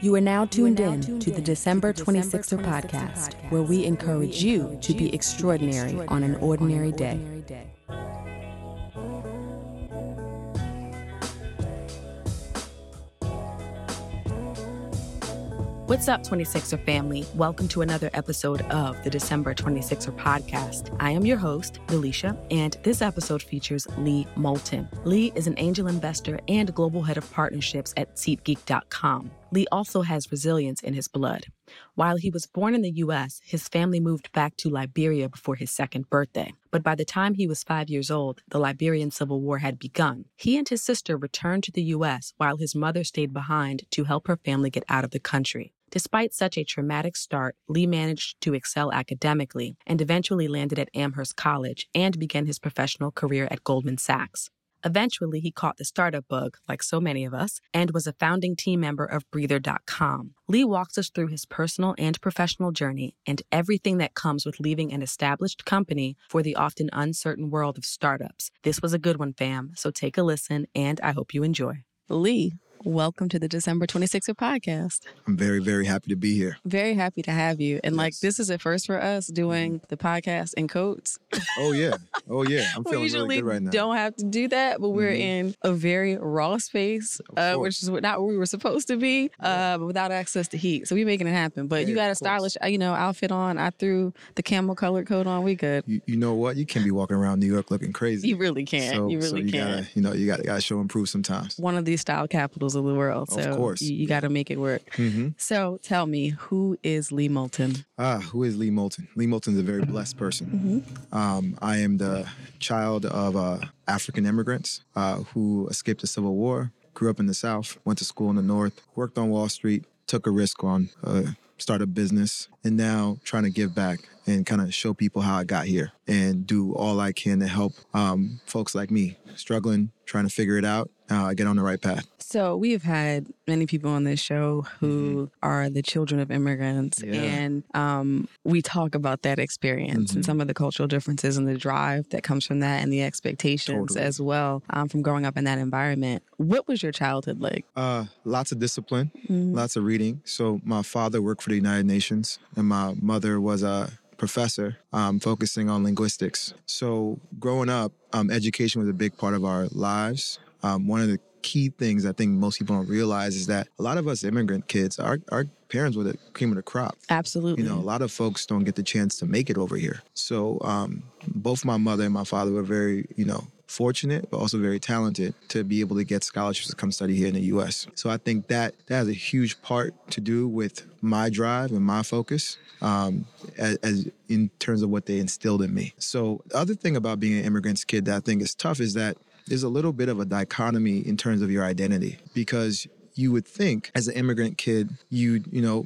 You are now tuned in to the December 26er podcast, where we encourage you to be extraordinary on an ordinary day. What's up, 26er family? Welcome to another episode of the December 26er podcast. I am your host, Delisha, and this episode features Lee Moulton. Lee is an angel investor and global head of partnerships at SeatGeek.com. Lee also has resilience in his blood. While he was born in the U.S., his family moved back to Liberia before his second birthday. But by the time he was five years old, the Liberian Civil War had begun. He and his sister returned to the U.S., while his mother stayed behind to help her family get out of the country. Despite such a traumatic start, Lee managed to excel academically and eventually landed at Amherst College and began his professional career at Goldman Sachs. Eventually, he caught the startup bug, like so many of us, and was a founding team member of Breather.com. Lee walks us through his personal and professional journey and everything that comes with leaving an established company for the often uncertain world of startups. This was a good one, fam, so take a listen, and I hope you enjoy. Lee, Welcome to the December 26er podcast. I'm very, very happy to be here. Very happy to have you. And yes. like, this is a first for us doing the podcast in coats. Oh, yeah. Oh, yeah. I'm feeling we usually really good right now. don't have to do that, but we're mm-hmm. in a very raw space, uh, which is not where we were supposed to be, yeah. uh, but without access to heat. So we're making it happen. But yeah, you got a stylish, uh, you know, outfit on. I threw the camel colored coat on. We good. You, you, know what? You can't be walking around New York looking crazy. You really can't. So, you really so you can. Gotta, you know, you got to show and prove sometimes. One of these style capitals of the world. So of course. you, you got to make it work. Mm-hmm. So tell me, who is Lee Moulton? Ah, who is Lee Moulton? Lee Moulton is a very blessed person. Mm-hmm. Um, I am the child of uh, African immigrants uh, who escaped the Civil War, grew up in the South, went to school in the North, worked on Wall Street, took a risk on uh, start a business, and now trying to give back and kind of show people how I got here and do all I can to help um, folks like me struggling, trying to figure it out, uh, get on the right path. So we have had many people on this show who mm-hmm. are the children of immigrants, yeah. and um, we talk about that experience mm-hmm. and some of the cultural differences and the drive that comes from that, and the expectations totally. as well um, from growing up in that environment. What was your childhood like? Uh, lots of discipline, mm-hmm. lots of reading. So my father worked for the United Nations, and my mother was a professor um, focusing on linguistics. So growing up, um, education was a big part of our lives. Um, one of the key things I think most people don't realize is that a lot of us immigrant kids, our, our parents were the cream of the crop. Absolutely. You know, a lot of folks don't get the chance to make it over here. So um, both my mother and my father were very, you know, fortunate, but also very talented to be able to get scholarships to come study here in the U.S. So I think that that has a huge part to do with my drive and my focus um, as, as, in terms of what they instilled in me. So the other thing about being an immigrant's kid that I think is tough is that there's a little bit of a dichotomy in terms of your identity because you would think as an immigrant kid you'd you know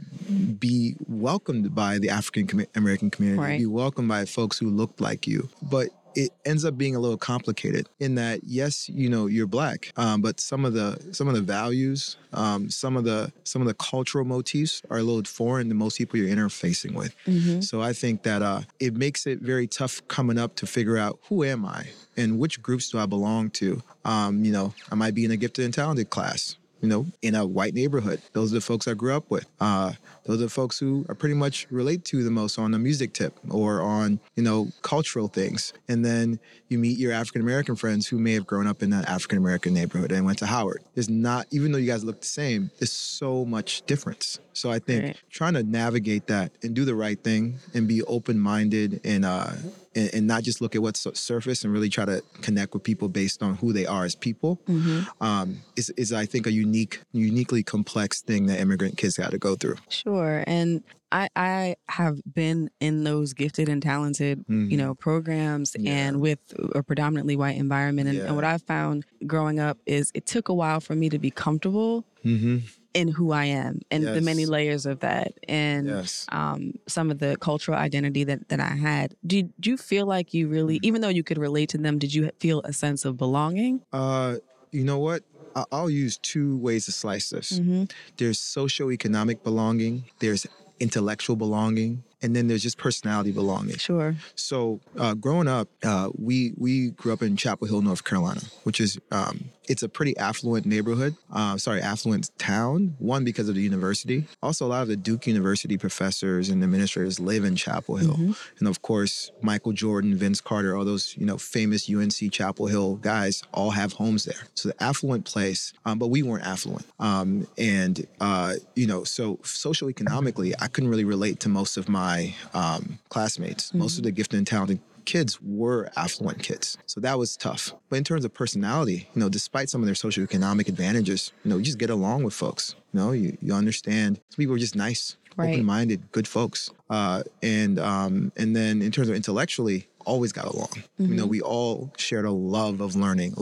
be welcomed by the african american community right. be welcomed by folks who looked like you but it ends up being a little complicated in that yes you know you're black um, but some of the some of the values um, some of the some of the cultural motifs are a little foreign to most people you're interfacing with. Mm-hmm. so i think that uh, it makes it very tough coming up to figure out who am i and which groups do i belong to? Um, you know i might be in a gifted and talented class you know, in a white neighborhood. Those are the folks I grew up with. Uh, those are the folks who I pretty much relate to the most on the music tip or on, you know, cultural things. And then you meet your African American friends who may have grown up in that African American neighborhood and went to Howard. There's not, even though you guys look the same, there's so much difference. So I think right. trying to navigate that and do the right thing and be open minded and, uh, and, and, not just look at what's surface and really try to connect with people based on who they are as people mm-hmm. um, is, is, I think, a unique, uniquely complex thing that immigrant kids got to go through. Sure. And I, I have been in those gifted and talented, mm-hmm. you know, programs yeah. and with a predominantly white environment. And, yeah. and, what I found growing up is it took a while for me to be comfortable mm-hmm in who I am and yes. the many layers of that and yes. um, some of the cultural identity that, that I had. Did you feel like you really, mm-hmm. even though you could relate to them, did you feel a sense of belonging? Uh, you know what? I'll use two ways to slice this. Mm-hmm. There's socioeconomic belonging, there's intellectual belonging, and then there's just personality belonging. Sure. So uh, growing up, uh, we we grew up in Chapel Hill, North Carolina, which is um, it's a pretty affluent neighborhood. Uh, sorry, affluent town. One because of the university. Also, a lot of the Duke University professors and administrators live in Chapel Hill, Mm-hmm. and of course, Michael Jordan, Vince Carter, all those you know famous UNC Chapel Hill guys all have homes there. So the affluent place, um, but we weren't affluent. Um, and uh, you know, so socioeconomically, I couldn't really relate to most of my um, classmates. Most of the gifted and talented kids were affluent kids. So that was tough. But in terms of personality, you know, despite some of their socioeconomic advantages, you know, you just get along with folks. You know, you, you understand. Some people are just nice, Right. open-minded, good folks. Uh, and um, and then in terms of intellectually, always got along. You know, mm-hmm. we all shared a love of learning,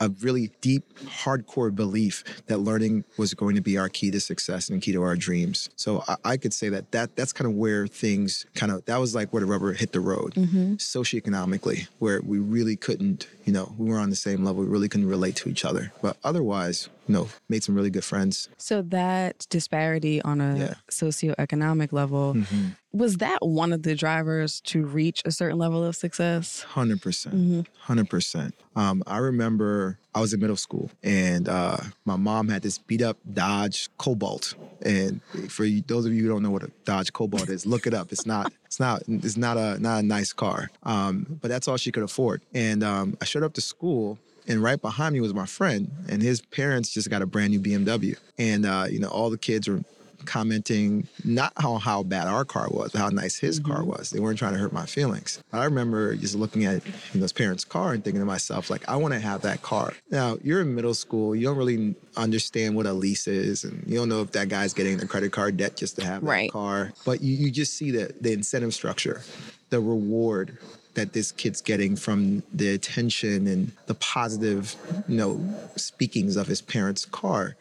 a- really deep, hardcore belief that learning was going to be our key to success and key to our dreams. So I, I could say that, that that's kind of where things kind of that was like where the rubber hit the road, mm-hmm. socioeconomically, where we really couldn't, you know, we were on the same level. We really couldn't relate to each other. But otherwise, you know, made some really good friends. So that disparity on a Yeah. socioeconomic level mm-hmm. Was that one of the drivers to reach a certain level of success? Hundred percent, hundred percent. Um, I remember I was in middle school, and uh, my mom had this beat up Dodge Cobalt. And for you, those of you who don't know what a Dodge Cobalt is, look it up. It's not, it's not, it's not a not a nice car. Um, but that's all she could afford. And um, I showed up to school. And right behind me was my friend, and his parents just got a brand new BMW. And uh, you know, all the kids were commenting not how how bad our car was, but how nice his car mm-hmm. was. They weren't trying to hurt my feelings. But I remember just looking at you know, his parents' car and thinking to myself, like, I want to have that car. Now you're in middle school, you don't really understand what a lease is, and you don't know if that guy's getting the credit card debt just to have that Right. car. But you, you just see the the incentive structure, the reward that this kid's getting from the attention and the positive, you know, speakings of his parents' car,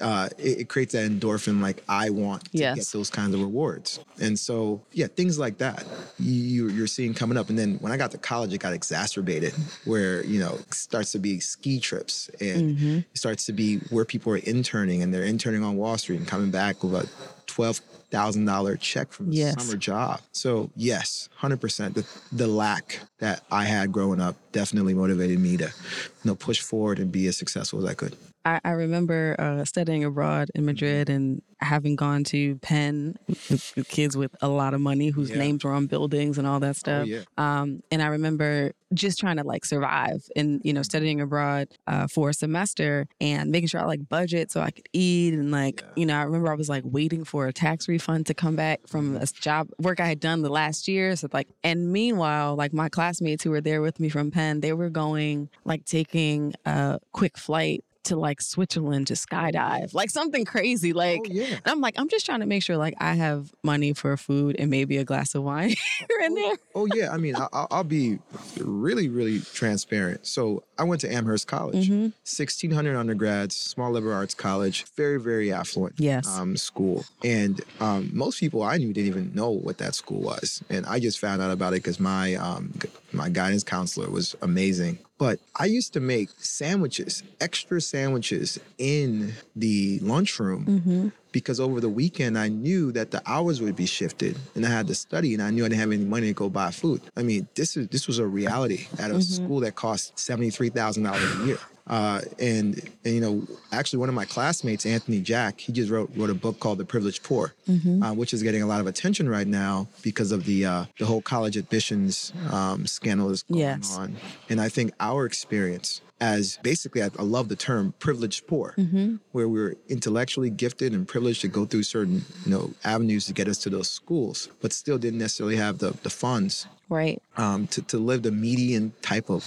uh, it, it creates that endorphin. Like I want to Yes. get those kinds of rewards, and so yeah, things like that you you're seeing coming up. And then when I got to college, it got exacerbated, where you know it starts to be ski trips, and it starts to be where people are interning, and they're interning on Wall Street and coming back with a twelve thousand dollar check from a Yes. summer job. So yes, hundred percent. The the lack that I had growing up definitely motivated me to, you know, push forward and be as successful as I could. I, I remember uh, studying abroad in Madrid and having gone to Penn with, kids with a lot of money whose Yeah. names were on buildings and all that stuff. yeah. Um, and I remember just trying to like survive and, you know, studying abroad uh, for a semester and making sure I like budget so I could eat. And like, Yeah. you know, I remember I was like waiting for a tax refund to come back from a job work I had done the last year. So like, and meanwhile, like my classmates who were there with me from Penn, they were going like taking a quick flight to like Switzerland to skydive, like something crazy. Like, oh yeah. and I'm like, I'm just trying to make sure like I have money for food and maybe a glass of wine here and there. Oh yeah, I mean, I, I'll, I'll be really, really transparent. So I went to Amherst College, Mhm. 1,600 undergrads, small liberal arts college, very, very affluent Yes. um, school. And um, most people I knew didn't even know what that school was, and I just found out about it because my um, my guidance counselor was amazing. But I used to make sandwiches, extra sandwiches in the lunchroom Mm-hmm. because over the weekend I knew that the hours would be shifted and I had to study and I knew I didn't have any money to go buy food. I mean, this is this was a reality at a school that cost seventy three thousand dollars a year. Uh, and, and you know, actually, one of my classmates, Anthony Jack, he just wrote wrote a book called The Privileged Poor, uh, which is getting a lot of attention right now because of the uh, the whole college admissions um, scandal that's going Yes. on. And I think our experience as basically, I, I love the term privileged poor, where we're intellectually gifted and privileged to go through certain you know avenues to get us to those schools, but still didn't necessarily have the the funds Right. um, to, to live the median type of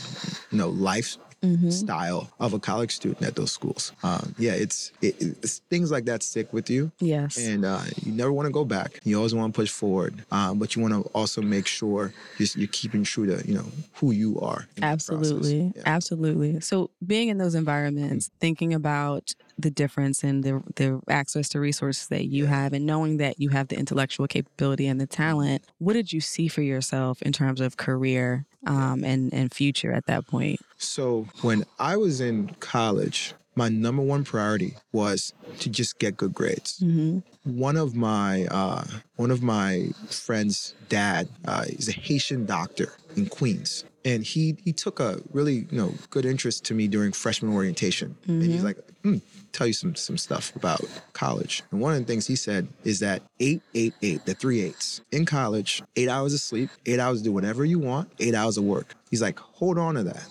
you know life Mm-hmm. style of a college student at those schools. Um, yeah, it's, it, it's things like that stick with you. Yes. And uh, you never want to go back. You always want to push forward, um, but you want to also make sure you're, you're keeping true to you know who you are. in that process. Absolutely. Yeah. Absolutely. So being in those environments, thinking about the difference in the the access to resources that you have and knowing that you have the intellectual capability and the talent, what did you see for yourself in terms of career um, and, and future at that point? So when I was in college, my number one priority was to just get good grades. Mm-hmm. One of my uh, one of my friends' dad uh, is a Haitian doctor, in Queens. And he he took a really you know good interest to me during freshman orientation. And he's like, hmm, tell you some some stuff about college. And one of the things he said is that eight, eight, eight, the three eights. In college, eight hours of sleep, eight hours to do whatever you want, eight hours of work. He's like, hold on to that.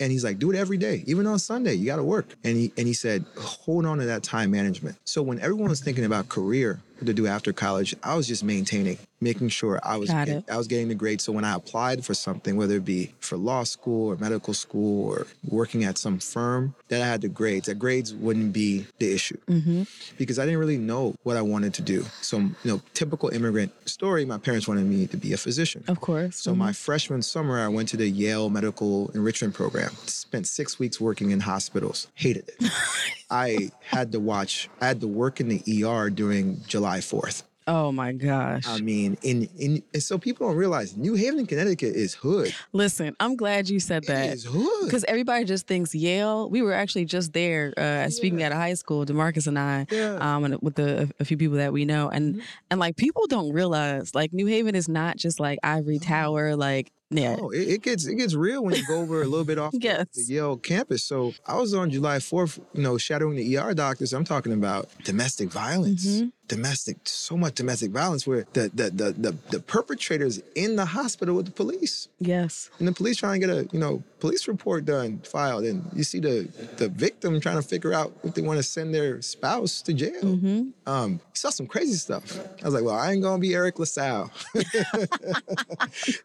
And he's like, do it every day, even on Sunday. You got to work. And he and he said, hold on to that time management. So when everyone was thinking about career to do after college, I was just maintaining, making sure I was get- I was getting the grades. So when I applied for something, whether it be for law school or medical school or working at some firm, that I had the grades. That grades wouldn't be the issue Mm-hmm. because I didn't really know what I wanted to do. So you know, typical immigrant story. My parents wanted me to be a physician. Of course. So my freshman summer, I went to the Yale Medical Enrichment Program. Spent six weeks working in hospitals. Hated it. I had to watch. I had to work in the ER during July Fourth. oh my gosh. I mean, in in and so people don't realize New Haven, Connecticut is hood. Listen, I'm glad you said that. that. is hood. Because everybody just thinks Yale. We were actually just there uh, speaking at a high school, Demarcus and I, Yeah. um, and with the, a few people that we know, and Mhm. and like people don't realize like New Haven is not just like Ivory Tower, like yeah, Oh, it, it gets it gets real when you go over a little bit off the- Yes. the, Yale campus. So I was on July fourth, you know, shadowing the ER doctors. I'm talking about domestic violence, Mhm. domestic, so much domestic violence where the the the the, the perpetrators in the hospital with the police, yes, and the police trying to get a you know police report done filed, and you see the the victim trying to figure out if they want to send their spouse to jail. Mm-hmm. Um, saw some crazy stuff. I was like, well, I ain't gonna be Eric LaSalle.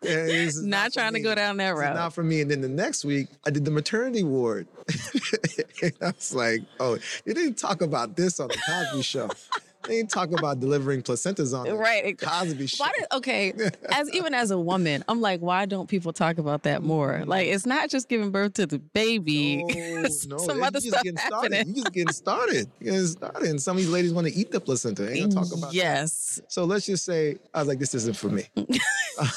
Yeah, this is not trying to go down that route. not for me. And then the next week, I did the maternity ward. and I was like, oh, you didn't talk about this on the Cosby Show. They didn't talk about delivering placentas on the Right. Cosby Show. Why did okay? As even as a woman, I'm like, why don't people talk about that more? Mm-hmm. Like, it's not just giving birth to the baby. No, no, Some other just stuff getting happening. started. You just getting started. You're getting started. And some of these ladies want to eat the placenta. Ain't gonna talk about that. yes. So let's just say I was like, this isn't for me.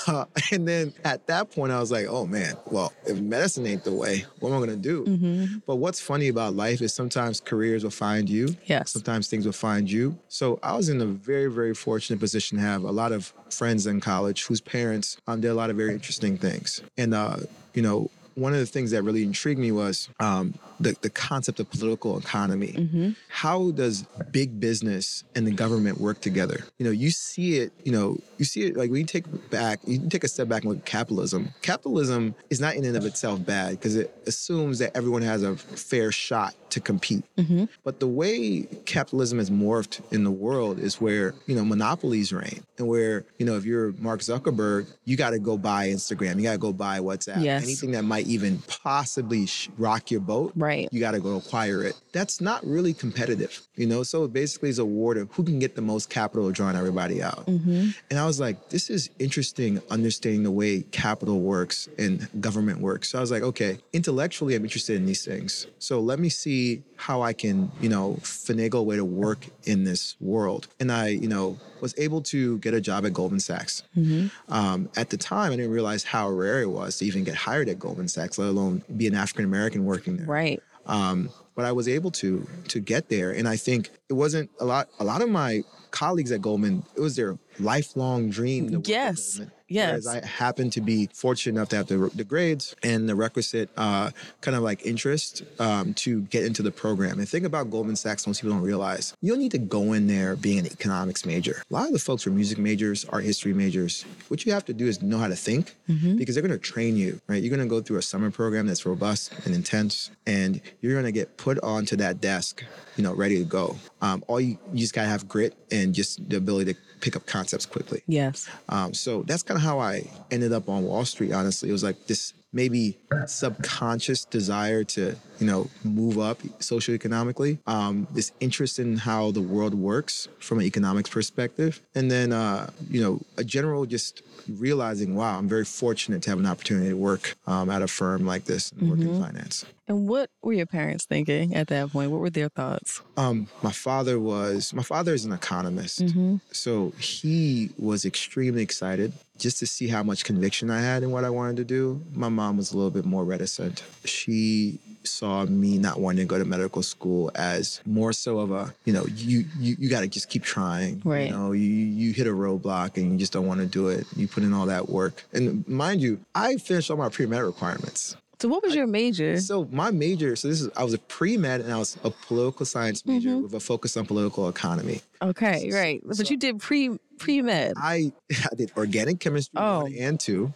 Uh, and then at that point, I was like, oh man, well, if medicine ain't the way, what am I gonna do? hmm But what's funny about life is sometimes careers will find you. Yes. Sometimes things will find you. So I was in a very, very fortunate position to have a lot of friends in college whose parents um, did a lot of very interesting things. And, uh, you know, one of the things that really intrigued me was um, the, the concept of political economy. hmm How does big business and the government work together? You know, you see it, you know, you see it like when you take back, you take a step back and look at capitalism. Capitalism is not in and of itself bad because it assumes that everyone has a fair shot to compete. hmm But the way capitalism has morphed in the world is where, you know, monopolies reign. And where, you know, if you're Mark Zuckerberg, you got to go buy Instagram, you got to go buy WhatsApp. Yes. Anything that might even possibly sh- rock your boat, Right. you got to go acquire it. That's not really competitive, you know? So it basically, it's a war of who can get the most capital drawing everybody out. hmm And I was like, this is interesting understanding the way capital works and government works. So I was like, okay, intellectually, I'm interested in these things. So let me see how I can, you know, finagle a way to work in this world. And I, you know, was able to get a job at Goldman Sachs. hmm Um, at the time, I didn't realize how rare it was to even get hired at Goldman Sachs, let alone be an African American working there. Right. Um, but I was able to to get there, and I think it wasn't a lot. A lot of my colleagues at Goldman, it was their lifelong dream. To work at Yes. Yes. Whereas I happen to be fortunate enough to have the, the grades and the requisite uh, kind of like interest um, to get into the program. And think about Goldman Sachs, most people don't realize, you don't need to go in there being an economics major. A lot of the folks who are music majors, art history majors. What you have to do is know how to think Mhm. because they're going to train you, right? You're going to go through a summer program that's robust and intense, and you're going to get put onto that desk, you know, ready to go. Um, all you, you just got to have grit and just the ability to pick up concepts quickly. Yes. Um, so that's kind of how I ended up on Wall Street. Honestly, it was like this maybe subconscious desire to you know move up socioeconomically um, this interest in how the world works from an economics perspective. And then uh, you know a general just realizing wow i'm very fortunate to have an opportunity to work um, at a firm like this and work in finance And what were your parents thinking at that point? What were their thoughts? um, my father was my father is an economist Mm-hmm. So he was extremely excited just to see how much conviction I had in what I wanted to do. My mom was a little bit more reticent. She saw me not wanting to go to medical school as more so of a, you know, you you, you got to just keep trying. Right. You know, you you hit a roadblock and you just don't want to do it. You put in all that work, and mind you, I finished all my pre med requirements. So what was your major? So my major, so this is I was a pre med and I was a political science major Mhm. with a focus on political economy. Okay, right. But so- you did pre pre med. I I did organic chemistry Oh. one and two.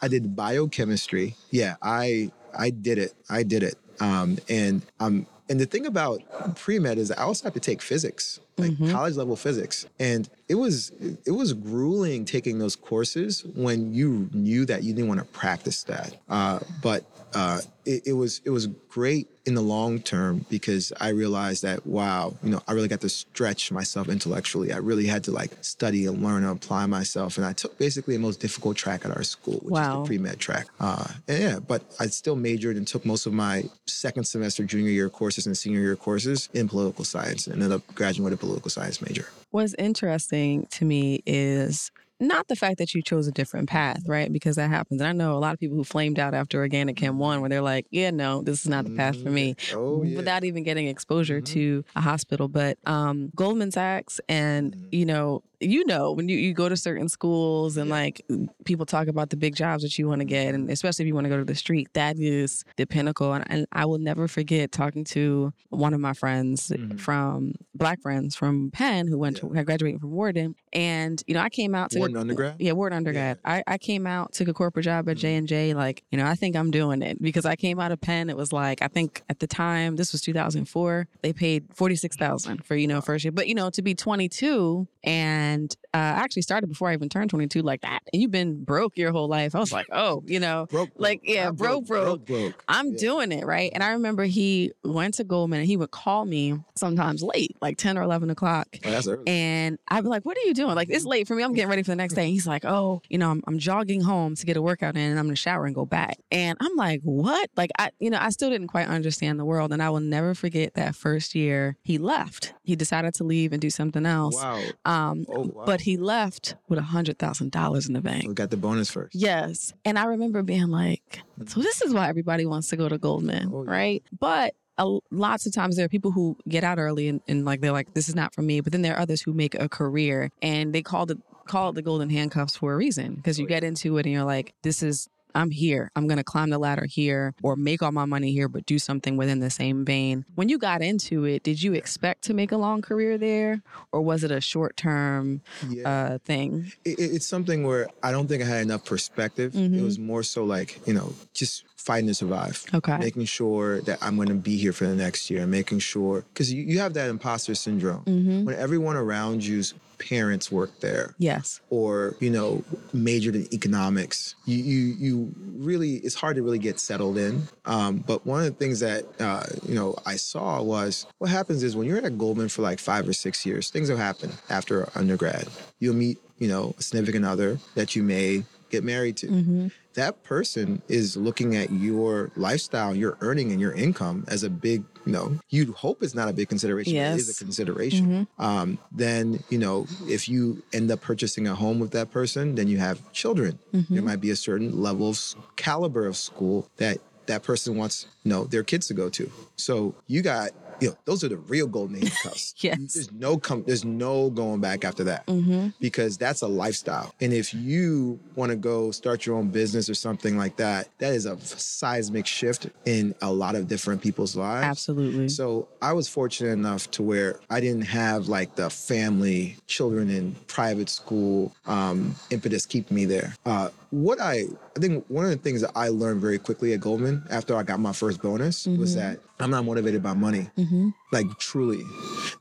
I did biochemistry. Yeah, I I did it. I did it. Um, and um, and the thing about pre med is I also have to take physics, like Mhm. college level physics, and it was it was grueling taking those courses when you knew that you didn't want to practice that. Uh, but uh, it, it was it was great in the long term because I realized that wow, you know, I really got to stretch myself intellectually. I really had to like study and learn and apply myself, and I took basically the most difficult track at our school, which is the pre med track. Uh, and yeah, but I still majored and took most of my second semester junior year courses and senior year courses in political science, and ended up graduating with a political science major. What's interesting to me is not the fact that you chose a different path, right? Because that happens. And I know a lot of people who flamed out after Organic Chem 1 where they're like, yeah, no, this is not the path for me. Oh yeah. Without even getting exposure Mhm. to a hospital. But um, Goldman Sachs and, Mhm. you know, you know, when you, you go to certain schools and Yeah. like people talk about the big jobs that you want to get, and especially if you want to go to the street, that is the pinnacle. And, and I will never forget talking to one of my friends Mhm. from black friends from Penn who went to had graduated from Wharton, and you know I came out to Wharton undergrad? Yeah, Wharton undergrad. I, I came out took a corporate job at Mhm. J and J. Like you know I think I'm doing it because I came out of Penn. It was like I think at the time this was 2004. They paid forty six thousand for you know first year, but you know to be 22 and uh, I actually started before I even turned 22 like that. And you've been broke your whole life. I was like, oh, you know, Broke, Like, yeah, Not broke, broke. broke. I'm Yeah. doing it, right? And I remember he went to Goldman and he would call me sometimes late, like 10 or 11 o'clock. Oh, that's early. And I'd be like, what are you doing? Like, it's late for me. I'm getting ready for the next day. And he's like, oh, you know, I'm, I'm jogging home to get a workout in and I'm going to shower and go back. And I'm like, what? Like, I, you know, I still didn't quite understand the world. And I will never forget that first year he left. He decided to leave and do something else. wow. Um, Oh, Oh, wow. But he left with a $100,000 in the bank. we got the bonus first. Yes. And I remember being like, so mm. this is why everybody wants to go to Goldman, Oh, yeah. right? But a, lots of times there are people who get out early and, and like they're like, this is not for me. But then there are others who make a career and they call it call it the golden handcuffs for a reason because you Oh, get into it and you're like, this is I'm here. I'm going to climb the ladder here or make all my money here, but do something within the same vein. When you got into it, did you expect to make a long career there or was it a short term Yeah. uh, thing? it, it- it's something where I don't think I had enough perspective. It Mhm. was more so like, you know, just fighting to survive. Okay. Making sure that I'm going to be here for the next year, making sure, because you, you have that imposter syndrome. Mm-hmm. When everyone around you's parents work there Yes. or, you know, majored in economics, you, you, you really, it's hard to really get settled in. Um, but one of the things that, uh, you know, I saw was what happens is when you're at Goldman for like five or six years, things will happen after undergrad. You'll meet, you know, a significant other that you may get married to. Mm-hmm. That person is looking at your lifestyle, your earning, and your income as a big, you know, you'd hope it's not a big consideration. but It is a consideration. Um, then, you know, if you end up purchasing a home with that person, then you have children. Mm-hmm. There might be a certain level of caliber of school that that person wants, you know, their kids to go to. So you got, know, those are the real golden handcuffs. Yes. There's no com- there's no going back after that Mm-hmm. because that's a lifestyle. And if you want to go start your own business or something like that, that is a seismic shift in a lot of different people's lives. Absolutely. So I was fortunate enough to where I didn't have like the family, children in private school um, impetus keep me there. Uh, what I, I think one of the things that I learned very quickly at Goldman after I got my first bonus was Mhm. that I'm not motivated by money mm-hmm. Like truly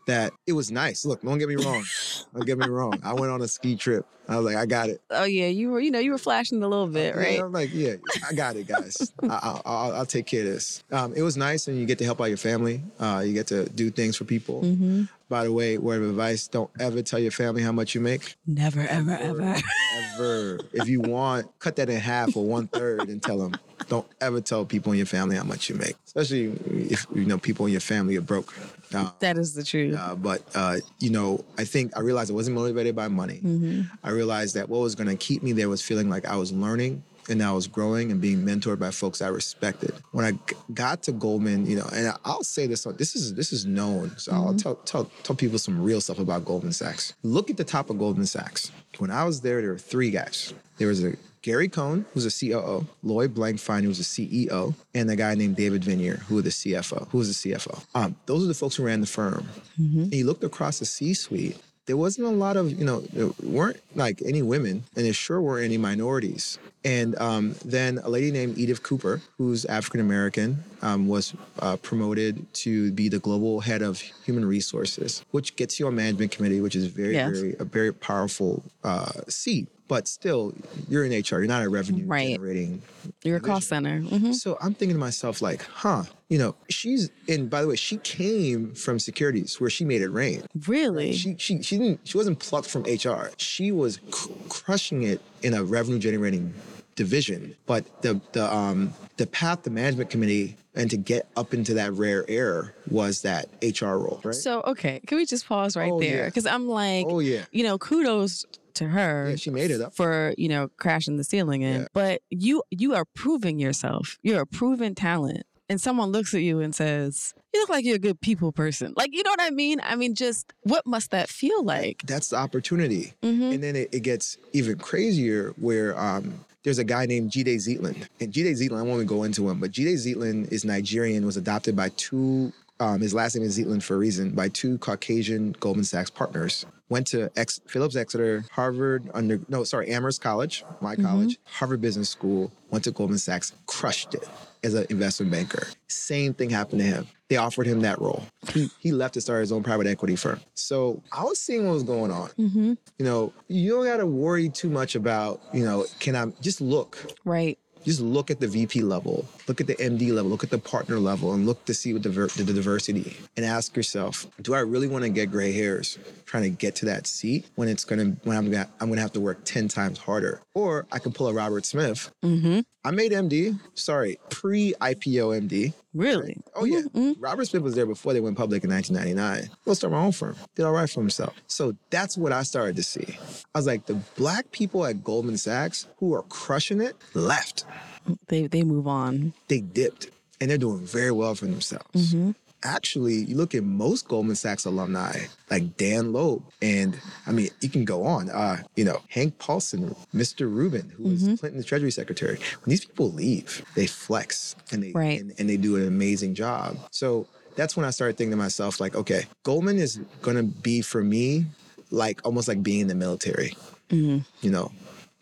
that it was nice. Look don't get me wrong. Don't get me wrong. I went on a ski trip. I was like i got it. Oh yeah, you were. You know, you were flashing a little bit, Yeah, right? i'm like yeah i got it guys. I, I, I'll, I'll take care of this. Um, it was nice and you get to help out your family. Uh, you get to do things for people. Mm-hmm. by the way word of advice don't ever tell your family how much you make. Never, ever, ever. ever. If you want cut that in half or one third and tell them don't ever tell people in your family how much you make especially if you know people in your family are broke uh, That is the truth. Uh, but uh, you know, I think I realized I wasn't motivated by money. Mm-hmm. I realized that what was going to keep me there was feeling like I was learning and I was growing and being mentored by folks I respected. When I g- got to Goldman, you know, and I'll say this: this is this is known, so mm-hmm. I'll tell, tell tell people some real stuff about Goldman Sachs. Look at the top of Goldman Sachs. When I was there, there were three guys. There was a Gary Cohn, who's a COO, Lloyd Blankfein, who was a CEO, and a guy named David Viniar, who was the CFO, who was the CFO. Um, those are the folks who ran the firm. Mm-hmm. And you looked across the C-suite, there wasn't a lot of, you know, there weren't like any women, and there sure weren't any minorities. And um, then a lady named Edith Cooper, who's African American, um, was uh, promoted to be the global head of human resources, which gets you on management committee, which is very, yes. very a very powerful uh, seat but still you're in HR. You're not a revenue right. generating. You're a call center. Mm-hmm. So I'm thinking to myself, like, huh, you know, she's and by the way, she came from securities where she made it rain. Really? She she she didn't she wasn't plucked from HR. She was cr- crushing it in a revenue generating division. But the the um the path the management committee and to get up into that rare air was that HR role. Right? So okay, can we just pause right oh, there? Because yeah. I'm like, oh yeah, you know, kudos to her. Yeah, she made it up for you know crashing the ceiling in. Yeah. But you you are proving yourself. You're a proven talent, and someone looks at you and says, "You look like you're a good people person." Like you know what I mean? I mean, just what must that feel like? That's the opportunity, mm-hmm. and then it, it, gets even crazier where. um there's a guy named Jide Zeitlin. And Jide Zeitlin, I won't even go into him, but Jide Zeitlin is Nigerian, was adopted by two um, his last name is Zeitlin for a reason, by two Caucasian Goldman Sachs partners went to Ex- Phillips Exeter, Harvard under no sorry Amherst College, my mm-hmm. college, Harvard Business School, went to Goldman Sachs, crushed it as an investment banker. Same thing happened to him. They offered him that role. He, he left to start his own private equity firm. So I was seeing what was going on. Mm-hmm. You know, you don't got to worry too much about, you know, can I just look? Right just look at the VP level, look at the MD level, look at the partner level, and look to see what the, the diversity and ask yourself, do I really want to get gray hairs trying to get to that seat when it's gonna when I'm gonna I'm gonna have to work 10 times harder? Or I can pull a Robert Smith. Mm-hmm. I made MD, sorry, pre-IPO MD. Really? Oh yeah. Mm-hmm, mm-hmm. Robert Smith was there before they went public in 1999. We'll start my own firm. Did all right for himself. So that's what I started to see. I was like, the black people at Goldman Sachs who are crushing it left. They they move on. They dipped, and they're doing very well for themselves. Mm-hmm actually, you look at most Goldman Sachs alumni, like Dan Loeb, and I mean, you can go on. Uh, you know, Hank Paulson, Mr. Rubin, who was mm-hmm. Clinton's Treasury Secretary. When these people leave, they flex and they right. and, and they do an amazing job. So that's when I started thinking to myself, like, okay, Goldman is gonna be for me like almost like being in the military. Mm-hmm. You know,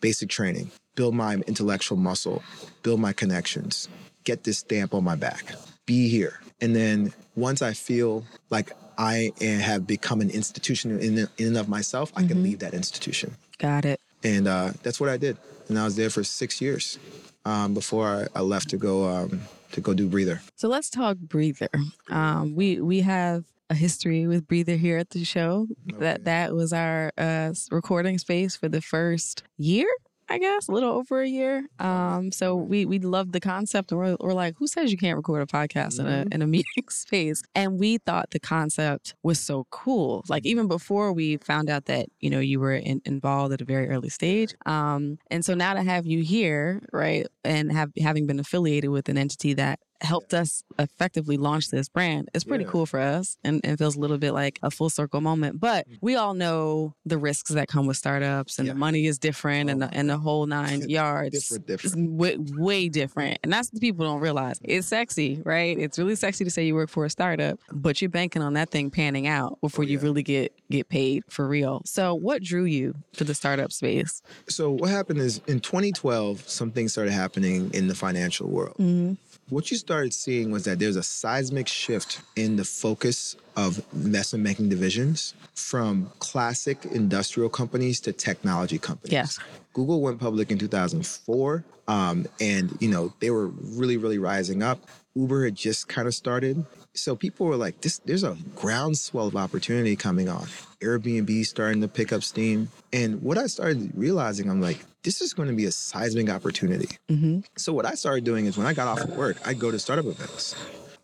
basic training, build my intellectual muscle, build my connections, get this stamp on my back, be here. And then once I feel like I have become an institution in, in and of myself, I mm-hmm. can leave that institution. Got it. And uh, that's what I did. And I was there for six years um, before I, I, left to go um, to go do Breather. So let's talk Breather. Um, we we have a history with Breather here at the show. Okay. That that was our uh, recording space for the first year I guess, a little over a year. Um, so we we loved the concept, we're, we're like, who says you can't record a podcast mm-hmm. in a in a meeting space? And we thought the concept was so cool. Like even before we found out that you know you were in, involved at a very early stage. Um, and so now to have you here, right, and have having been affiliated with an entity that helped us effectively launch this brand. It's pretty yeah. cool for us and, it feels a little bit like a full circle moment. But mm. we all know the risks that come with startups and yeah. the money is different oh. and, the, and the whole nine yards. different, different. Way, way different. And that's what people don't realize. It's sexy, right? It's really sexy to say you work for a startup, but you're banking on that thing panning out before oh, yeah. you really get get paid for real. So what drew you to the startup space? So what happened is in 2012, something started happening in the financial world. Mm-hmm what you started seeing was that there's a seismic shift in the focus of investment banking divisions from classic industrial companies to technology companies. Yes. Google went public in 2004, um, and you know they were really, really rising up. Uber had just kind of started, so people were like, "This, there's a groundswell of opportunity coming on." Airbnb starting to pick up steam, and what I started realizing, I'm like, this is going to be a seismic opportunity. Mm-hmm. So what I started doing is when I got off of work, I'd go to startup events.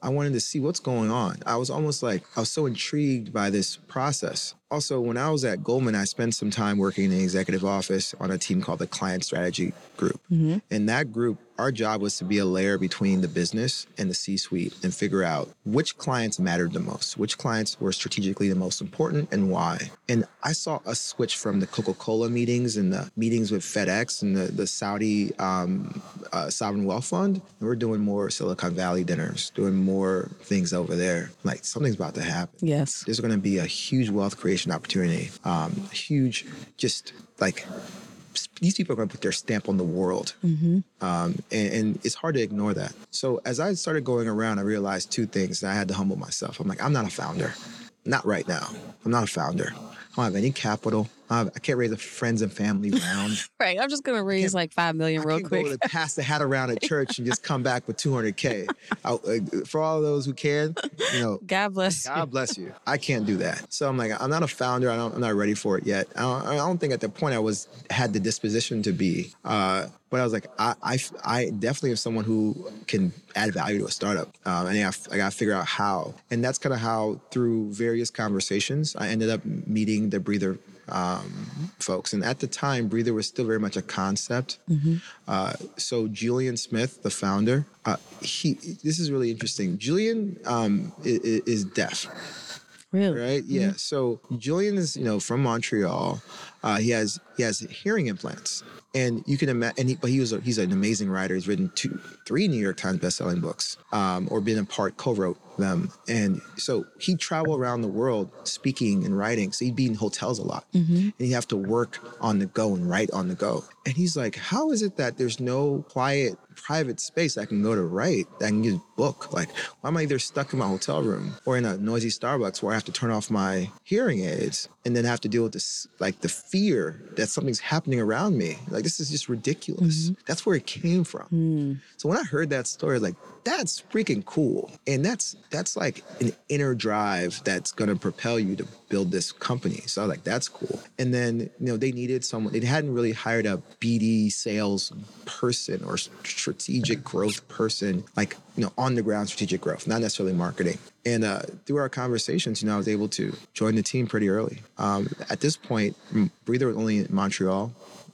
I wanted to see what's going on. I was almost like I was so intrigued by this process also, when I was at Goldman, I spent some time working in the executive office on a team called the Client Strategy Group. Mm-hmm. And that group, our job was to be a layer between the business and the C suite and figure out which clients mattered the most, which clients were strategically the most important, and why. And I saw a switch from the Coca Cola meetings and the meetings with FedEx and the, the Saudi um, uh, Sovereign Wealth Fund. And we're doing more Silicon Valley dinners, doing more things over there. Like something's about to happen. Yes. There's going to be a huge wealth creation opportunity, um, huge, just like these people are going to put their stamp on the world. Mm-hmm. Um, and, and, it's hard to ignore that. So as I started going around, I realized two things that I had to humble myself. I'm like, I'm not a founder. Not right now. I'm not a founder. I don't have any capital. I can't raise a friends and family round. right. I'm just gonna raise like five million real can't quick. Go to pass the hat around at church and just come back with 200k. I, uh, for all those who can, you know, God bless. God bless you. I can't do that. So I'm like, I'm not a founder. I don't, I'm not ready for it yet. I don't, I don't think at the point I was had the disposition to be. Uh, but I was like, I, I, I definitely am someone who can add value to a startup. Um, and I, I got to figure out how. And that's kind of how, through various conversations, I ended up meeting the Breather um, folks. And at the time, Breather was still very much a concept. Mm-hmm. Uh, so Julian Smith, the founder, uh, he this is really interesting. Julian um, is, is, deaf. Really? Right? Yeah. Mm-hmm. So Julian is you know from Montreal. Uh, he has he has hearing implants, and you can imagine. He, but he was a, he's an amazing writer. He's written two, three New York Times bestselling books, um, or been a part co-wrote them. And so he traveled around the world speaking and writing. So he'd be in hotels a lot, mm-hmm. and he'd have to work on the go and write on the go. And he's like, "How is it that there's no quiet private space I can go to write, I can get book. Like, why am I either stuck in my hotel room or in a noisy Starbucks where I have to turn off my hearing aids and then have to deal with this, like the fear that something's happening around me? Like, this is just ridiculous. Mm-hmm. That's where it came from. Mm. So when I heard that story, like, that's freaking cool. And that's that's like an inner drive that's gonna propel you to build this company. So I was like, that's cool. And then, you know, they needed someone, they hadn't really hired a BD sales person or strategic growth person, like, you know, on the ground strategic growth, not necessarily marketing. And uh, through our conversations, you know, I was able to join the team pretty early. Um, at this point, Breather was only in Montreal,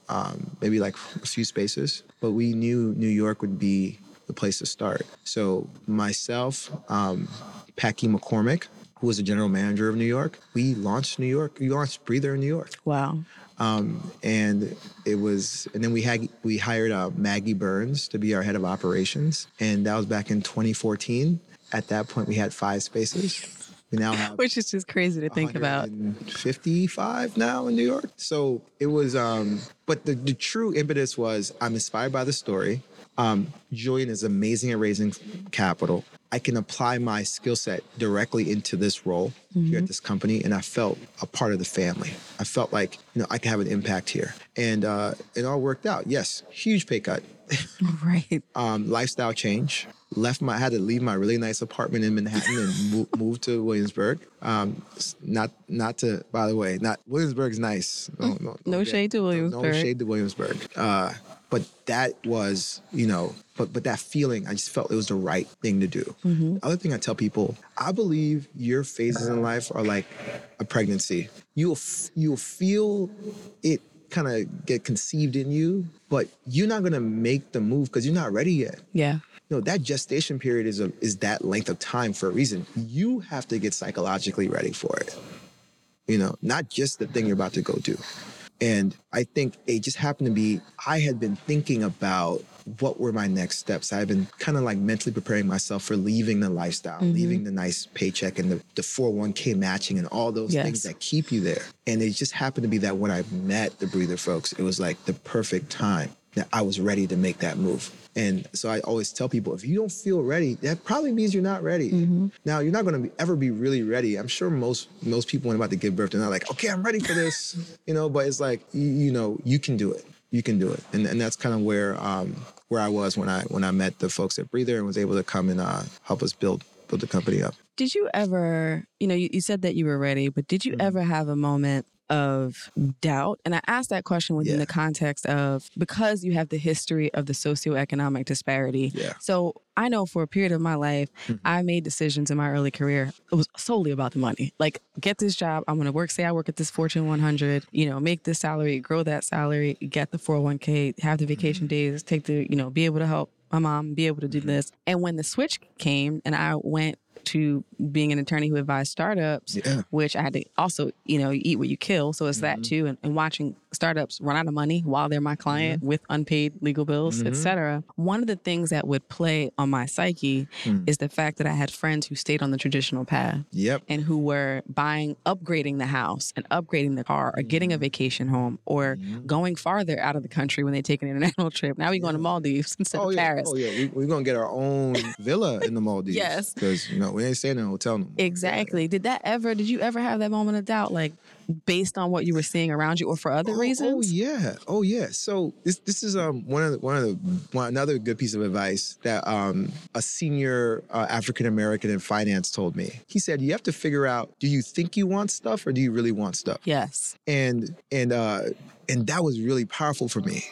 um, maybe like a few spaces, but we knew New York would be the place to start. So myself, um, Packy McCormick, who was the general manager of New York, we launched New York. We launched Breather in New York. Wow. Um, and it was, and then we had we hired uh, Maggie Burns to be our head of operations, and that was back in 2014. At that point, we had five spaces. We now have which is just crazy to think about. 55 now in New York. So it was, um, but the, the true impetus was I'm inspired by the story. Um, Julian is amazing at raising capital. I can apply my skill set directly into this role mm-hmm. here at this company, and I felt a part of the family. I felt like you know I can have an impact here, and uh, it all worked out. Yes, huge pay cut, right? Um, lifestyle change. Left my I had to leave my really nice apartment in Manhattan and move, move to Williamsburg. Um, not not to by the way, not Williamsburg's nice. No, no, no shade to Williamsburg. No shade to Williamsburg. Uh, but that was you know but but that feeling i just felt it was the right thing to do. Mm-hmm. the other thing i tell people i believe your phases in life are like a pregnancy. You'll you'll feel it kind of get conceived in you but you're not going to make the move because you're not ready yet. Yeah. You know that gestation period is a, is that length of time for a reason. You have to get psychologically ready for it. You know not just the thing you're about to go do and I think it just happened to be, I had been thinking about what were my next steps. I had been kind of like mentally preparing myself for leaving the lifestyle, mm-hmm. leaving the nice paycheck and the, the 401k matching and all those yes. things that keep you there. And it just happened to be that when I met the Breather folks, it was like the perfect time that I was ready to make that move. And so I always tell people if you don't feel ready, that probably means you're not ready. Mm-hmm. Now you're not going to ever be really ready. I'm sure most most people when about to give birth, they're not like, okay, I'm ready for this, you know. But it's like you, you know, you can do it. You can do it, and and that's kind of where um, where I was when I when I met the folks at Breather and was able to come and uh, help us build build the company up. Did you ever, you know, you, you said that you were ready, but did you mm-hmm. ever have a moment of doubt. And I asked that question within Yeah. the context of because you have the history of the socioeconomic disparity. Yeah. So I know for a period of my life, Mhm. I made decisions in my early career. It was solely about the money. Like, get this job. I'm going to work, say I work at this Fortune 100, you know, make this salary, grow that salary, get the 401k, have the vacation days, take the, you know, be able to help my mom, be able to do this. And when the switch came and I went to being an attorney who advised startups, Yeah. which I had to also, you know, you eat what you kill. So it's that Mhm. too. And, and watching startups run out of money while they're my client with unpaid legal bills, et Mhm. cetera. One of the things that would play on my psyche Mm. is the fact that I had friends who stayed on the traditional path Yep. and who were buying, upgrading the house and upgrading the car or getting a vacation home or Mhm. going farther out of the country when they take an international trip. Now we're going to Yeah. Maldives instead Oh of yeah. Paris. Oh yeah. We, we're gonna get our own villa in the Maldives. Yes. Because you know we ain't staying in a hotel no more. Exactly. Did that ever, did you ever have that moment of doubt, like based on what you were seeing around you or for other Oh, reasons? Oh yeah, oh yeah. So this this is um one of the, one of the one another good piece of advice that um a senior uh, African American in finance told me. He said you have to figure out do you think you want stuff or do you really want stuff? Yes. And and uh and that was really powerful for me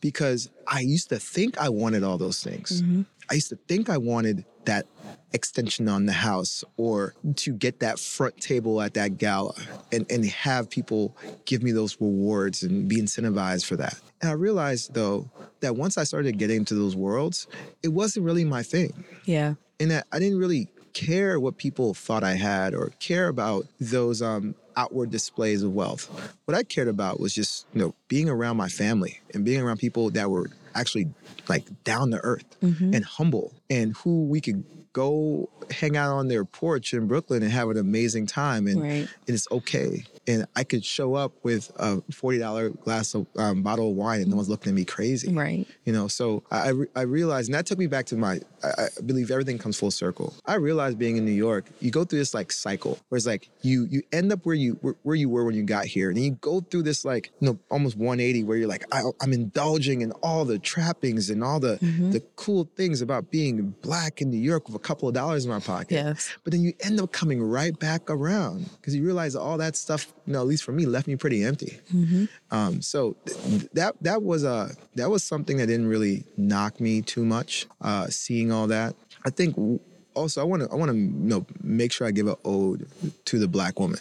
because I used to think I wanted all those things. Mhm. I used to think I wanted that extension on the house or to get that front table at that gala and, and have people give me those rewards and be incentivized for that. And I realized though that once I started getting into those worlds, it wasn't really my thing. Yeah. And that I didn't really care what people thought I had or care about those um, outward displays of wealth. What I cared about was just, you know, being around my family and being around people that were actually like down to earth Mhm. and humble and who we could go hang out on their porch in Brooklyn and have an amazing time and, Right. and it's okay. And I could show up with a $40 glass of um, bottle of wine and no one's looking at me crazy Right. you know so i, I re- I realized and that took me back to my I, I believe everything comes full circle i realized being in new york you go through this like cycle where it's like you you end up where you where, where you were when you got here and then you go through this like you know almost 180 where you're like I, i'm indulging in all the trappings and all the Mhm. the cool things about being black in new york with a couple of dollars in my pocket Yes. but then you end up coming right back around because you realize all that stuff you know at least for me left me pretty empty hmm um, so th- that that was a that was something that didn't really knock me too much. Uh, seeing all that, I think w- also I want to I want to you know make sure I give an ode to the black woman.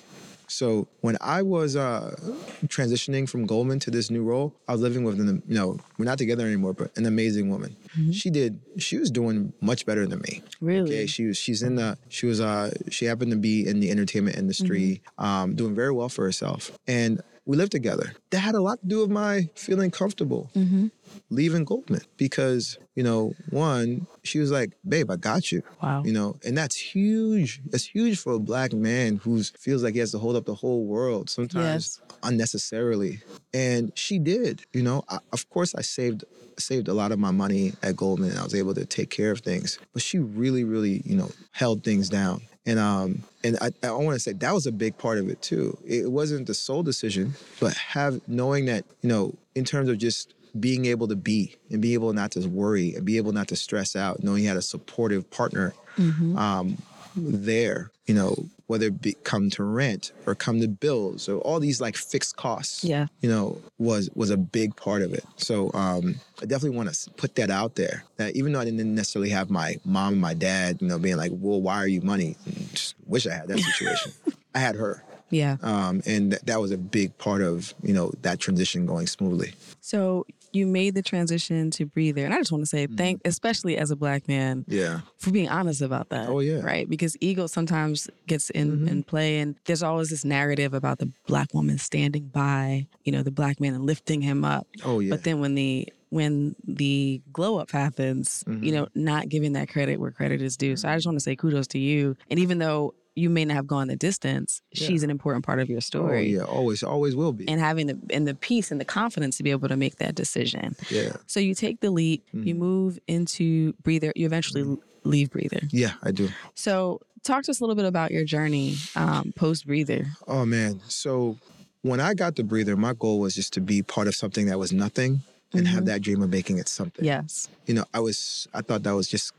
So when I was uh, transitioning from Goldman to this new role, I was living with an you know we're not together anymore, but an amazing woman. Mhm. She did she was doing much better than me. Really? Okay, she was she's in the she was uh she happened to be in the entertainment industry, um, doing very well for herself, and we lived together. That had a lot to do with my feeling comfortable hmm leaving Goldman because you know one she was like, babe, I got you. Wow. You know, and that's huge. That's huge for a black man who feels like he has to hold up the whole world sometimes unnecessarily. And she did. You know, I, of course, I saved saved a lot of my money at Goldman. I was able to take care of things, but she really, really, you know, held things down. And um, and I, I want to say that was a big part of it too. It wasn't the sole decision, but have knowing that you know, in terms of just being able to be and be able not to worry and be able not to stress out, knowing you had a supportive partner hmm um, there, you know, whether it be come to rent or come to bills or all these like fixed costs, Yeah. you know, was was a big part of it. So um, I definitely want to put that out there. That even though I didn't necessarily have my mom and my dad, you know, being like, "Well, why are you money?" Just wish I had that situation. I had her, Yeah. um, and th- that was a big part of you know that transition going smoothly. So you made the transition to breather. And I just want to say thank, especially as a black man, Yeah, for being honest about that. Oh, yeah. Right? Because ego sometimes gets in, Mhm. in play and there's always this narrative about the black woman standing by, you know, the black man and lifting him up. oh yeah, But then when the when the glow up happens, you Mhm. know, not giving that credit where credit is due. So I just want to say kudos to you. And even though you may not have gone the distance, Yeah. she's an important part of your oh story. yeah, always, always will be. And having the and the peace and the confidence to be able to make that decision. yeah, So you take the leap, you Mhm. move into breather, you eventually l- leave breather. yeah, I do. So talk to us a little bit about your journey um, post breather. Oh man. So when I got the breather, my goal was just to be part of something that was nothing and have Mhm. that dream of making it something. Yes. You know, I was I thought that was just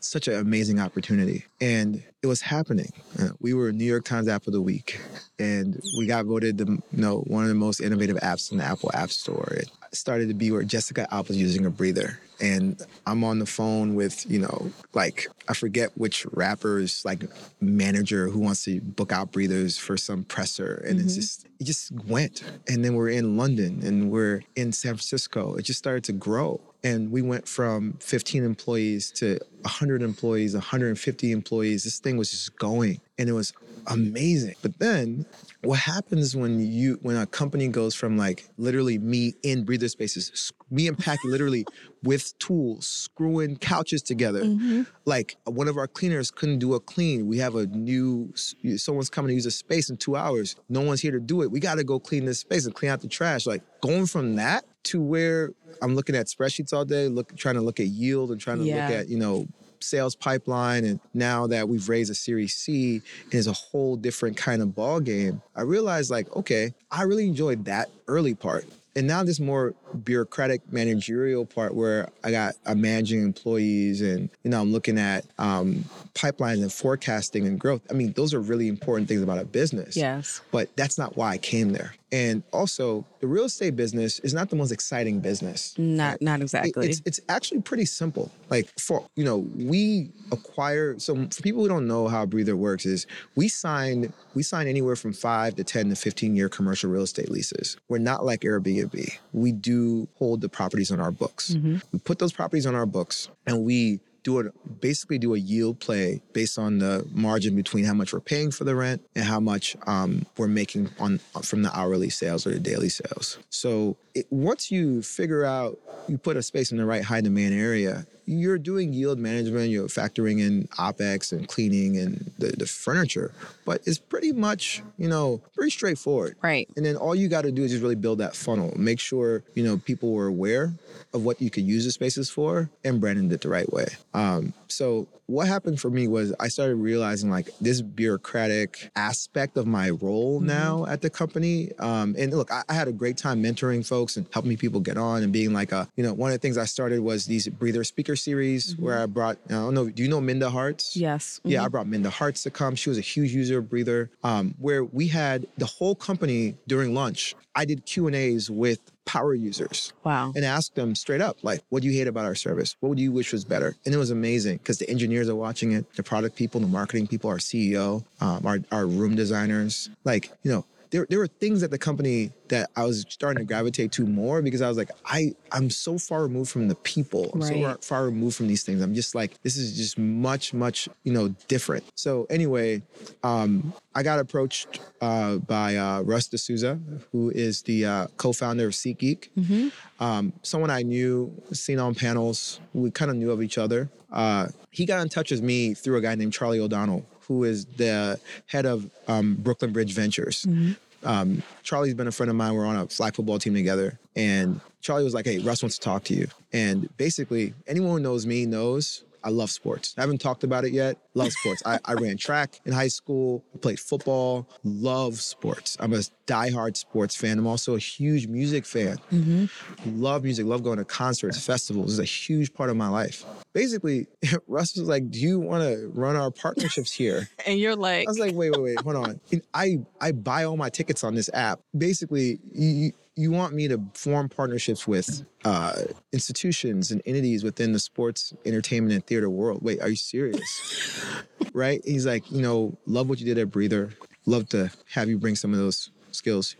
such an amazing opportunity, and it was happening. Uh, we were New York Times App of the Week, and we got voted the you know one of the most innovative apps in the Apple App Store. It started to be where Jessica Alba's using a breather, and I'm on the phone with you know like I forget which rapper's like manager who wants to book out breathers for some presser, and it's Mhm. just it just went. And then we're in London, and we're in San Francisco. It just started to grow. And we went from 15 employees to 100 employees, 150 employees. This thing was just going and it was amazing. But then what happens when you when a company goes from like literally me in breather spaces, me and Pack literally with tools screwing couches together. Mhm. Like one of our cleaners couldn't do a clean. We have a new someone's coming to use a space in 2 hours. No one's here to do it. We got to go clean this space and clean out the trash. Like going from that to where I'm looking at spreadsheets all day, look trying to look at yield and trying to Yeah. look at, you know, sales pipeline. And now that we've raised a series c is a whole different kind of ball game i realized like okay i really enjoyed that early part. And now this more bureaucratic managerial part where i got i'm managing employees and you know i'm looking at um, pipelines and forecasting and growth. I mean those are really important things about a business. Yes. but that's not why i came there and also the real estate business is not the most exciting business Not not it- exactly. It's it's actually pretty simple. Like for you know, we acquire so for people who don't know how Breather works is we sign we sign anywhere from five to ten to fifteen year commercial real estate leases. We're not like Airbnb. We do hold the properties on our books. Mhm. We put those properties on our books and we do it basically do a yield play based on the margin between how much we're paying for the rent and how much um, we're making on from the hourly sales or the daily sales. So it, once you figure out you put a space in the right high demand area, you're doing yield management, you're factoring in OPEX and cleaning and the, the furniture, but it's pretty much, you know, pretty straightforward. right. And then all you got to do is just really build that funnel. Make sure you know people were aware of what you could use the spaces for, and branded it the right way. Um, so what happened for me was I started realizing like this bureaucratic aspect of my role Mhm. now at the company. Um, and look, I, I had a great time mentoring folks and helping people get on and being like a you know one of the things I started was these breather speaker series where I brought I don't know do you know Minda Harts? Yes. Yeah, I Mhm. brought Minda Harts to come. She was a huge user of Breather. Um, where we had the whole company during lunch. I did Q and A's with power users Wow. and asked them straight up, like, "What do you hate about our service? What would you wish was better?" And it was amazing because the engineers are watching it, the product people, the marketing people, our CEO, um, our our room designers, like you know. There, there were things at the company that I was starting to gravitate to more because I was like, I, I'm so far removed from the people. I'm so Right. far, far removed from these things. I'm just like, this is just much, much, you know, different. So anyway, um, I got approached uh, by uh, Russ D'Souza, who is the uh, co-founder of SeatGeek. hmm Um, someone I knew, seen on panels. We kind of knew of each other. Uh, he got in touch with me through a guy named Charlie O'Donnell, who is the head of um, Brooklyn Bridge Ventures. Mhm. Um, Charlie's been a friend of mine. We're on a flag football team together, and Charlie was like, "Hey, Russ wants to talk to you." And basically, anyone who knows me knows I love sports. I haven't talked about it yet. Love sports. I, I ran track in high school. I played football. Love sports. I'm a diehard sports fan. I'm also a huge music fan. hmm Love music. Love going to concerts, festivals. Is a huge part of my life. Basically, Russ was like, "Do you want to run our partnerships here?" And you're like, I was like, wait, wait, wait, hold on. I I buy all my tickets on this app. Basically, you you want me to form partnerships with uh, institutions and entities within the sports, entertainment, and theater world. Wait, are you serious? right? He's like, you know, love what you did at Breather. Love to have you bring some of those skills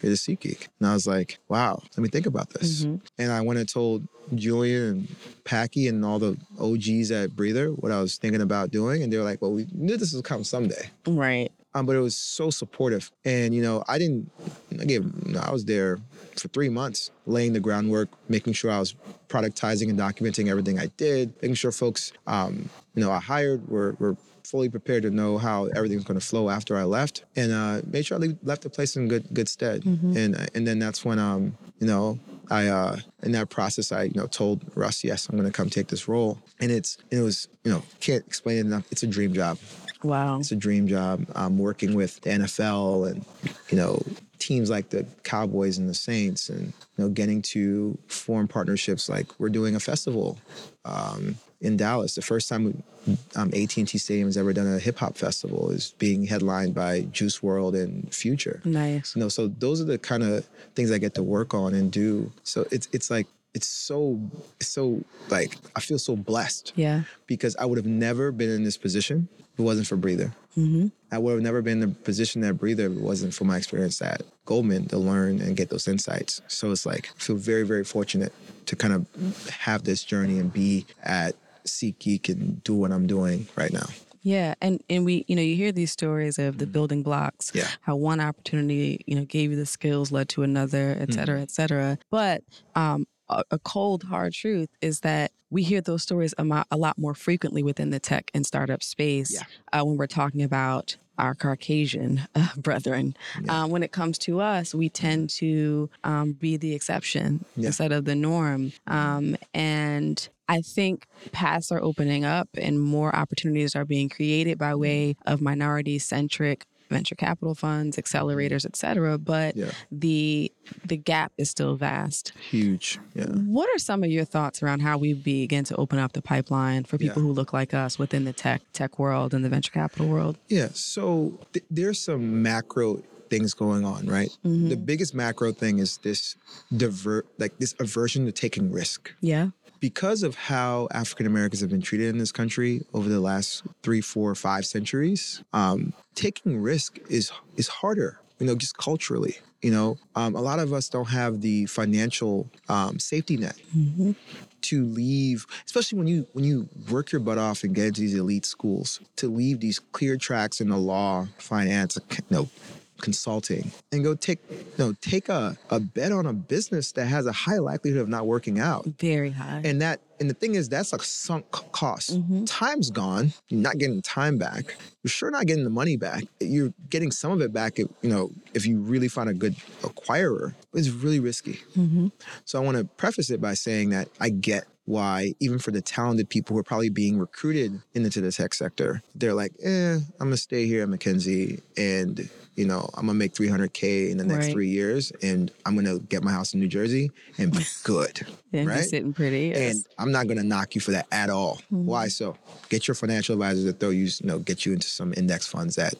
here to SeatGeek. And I was like, wow, let me think about this. Mhm. And I went and told Julien and Packy and all the OGs at Breather what I was thinking about doing. And they were like, well, we knew this would come someday. right. Um, but it was so supportive. And, you know, I didn't, I gave, I was there for three months laying the groundwork, making sure I was productizing and documenting everything I did, making sure folks, um, you know, I hired were, were fully prepared to know how everything's going to flow after I left and uh, made sure I le- left the place in good, good stead. Mhm. And, and then that's when, um, you know, I, uh, in that process, I, you know, told Russ, yes, I'm going to come take this role. And it's, it was, you know, can't explain it enough. It's a dream job. Wow. It's a dream job. I'm working with the NFL and you know teams like the Cowboys and the Saints, and you know, getting to form partnerships like we're doing a festival um, in Dallas. The first time um, AT&T Stadium has ever done a hip hop festival is being headlined by Juice WRLD and Future. Nice. You know, so those are the kind of things I get to work on and do. So it's it's like it's so it's so like I feel so blessed. Yeah. Because I would have never been in this position it wasn't for Breather. Mm-hmm. I would have never been in the position that Breather wasn't for my experience at Goldman to learn and get those insights. So it's like I feel very, very fortunate to kind of have this journey and be at SeatGeek and do what I'm doing right now. Yeah, and and we, you know, you hear these stories of the building blocks. Yeah. How one opportunity, you know, gave you the skills, led to another, et cetera, et cetera. But um, a, cold, hard truth is that we hear those stories a, lot more frequently within the tech and startup space Yeah. uh, when we're talking about our Caucasian uh, brethren. Um, when it comes to us, we tend to um, be the exception Yeah. instead of the norm. Um, and I think paths are opening up and more opportunities are being created by way of minority centric venture capital funds, mm-hmm. accelerators, et cetera. But Yeah. the the gap is still vast. Huge. Yeah. What are some of your thoughts around how we begin to open up the pipeline for people Yeah. who look like us within the tech tech world and the venture capital world? Yeah. So th- there's some macro things going on, right? The mm-hmm. biggest macro thing is this divert, like this aversion to taking risk. Yeah. Because of how African Americans have been treated in this country over the last three, four, five centuries, um, taking risk is is harder. You know, just culturally. You know, um, a lot of us don't have the financial um, safety net to leave, especially when you when you work your butt off and get into these elite schools, to leave these clear tracks in the law, finance, you know, consulting, and go take you know take a, a bet on a business that has a high likelihood of not working out. Very high. And that and the thing is that's a sunk cost. Mm-hmm. Time's gone. You're not getting time back. You're sure not getting the money back. You're getting some of it back if you know if you really find a good acquirer. It's really risky. Mm-hmm. So I want to preface it by saying that I get why, even for the talented people who are probably being recruited into the tech sector, they're like, eh, I'm gonna stay here at McKinsey and you know, I'm gonna make 300K in the next Right. three years and I'm gonna get my house in New Jersey and be good. and right? be sitting pretty. yes. And I'm not gonna knock you for that at all. Mm-hmm. Why so? Get your financial advisor to throw you, you know, get you into some index funds that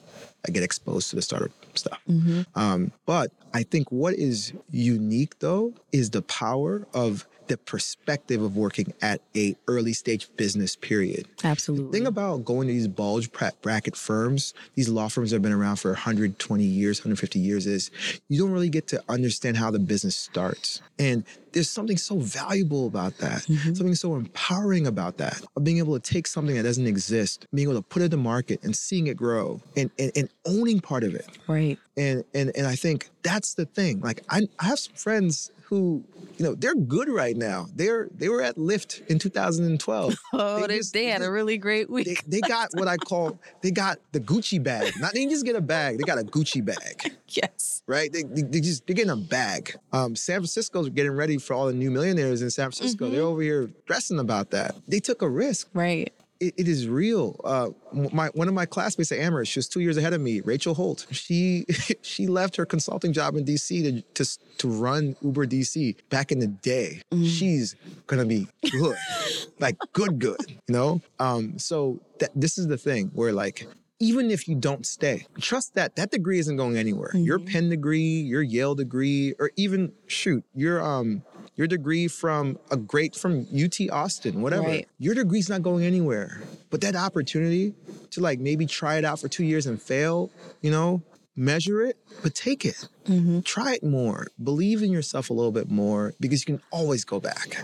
uh, get exposed to the startup stuff. Mm-hmm. Um, but I think what is unique though is the power of the perspective of working at a early stage business period. Absolutely. The thing about going to these bulge bracket firms, these law firms that have been around for 120 years, 150 years, is you don't really get to understand how the business starts. And there's something so valuable about that, mm-hmm. something so empowering about that, of being able to take something that doesn't exist, being able to put it to market and seeing it grow and, and, and owning part of it. right. And, and, and I think that's the thing. Like I, I have some friends who, you know, they're good right now. They're they were at Lyft in 2012. Oh, they, just- they had a really great week. they, they got what I call they got the Gucci bag. Not they didn't just get a bag, they got a Gucci bag, yes. right? They, they, they just they're getting a bag. Um, San Francisco's getting ready for all the new millionaires in San Francisco. They're over here dressing about that. They took a risk. Right. It, it is real. Uh, my one of my classmates at Amherst, she was two years ahead of me. Rachel Holt. She she left her consulting job in DC to to to run Uber DC back in the day. She's gonna be good, like good, good. You know. Um. So that this is the thing where like. Even if you don't stay, trust that that degree isn't going anywhere. Your Penn degree, your Yale degree, or even shoot, your um your degree from a great from UT Austin, whatever Right. your degree's not going anywhere. But that opportunity to like maybe try it out for two years and fail, you know, measure it, but take it. Mm-hmm. Try it more. Believe in yourself a little bit more because you can always go back.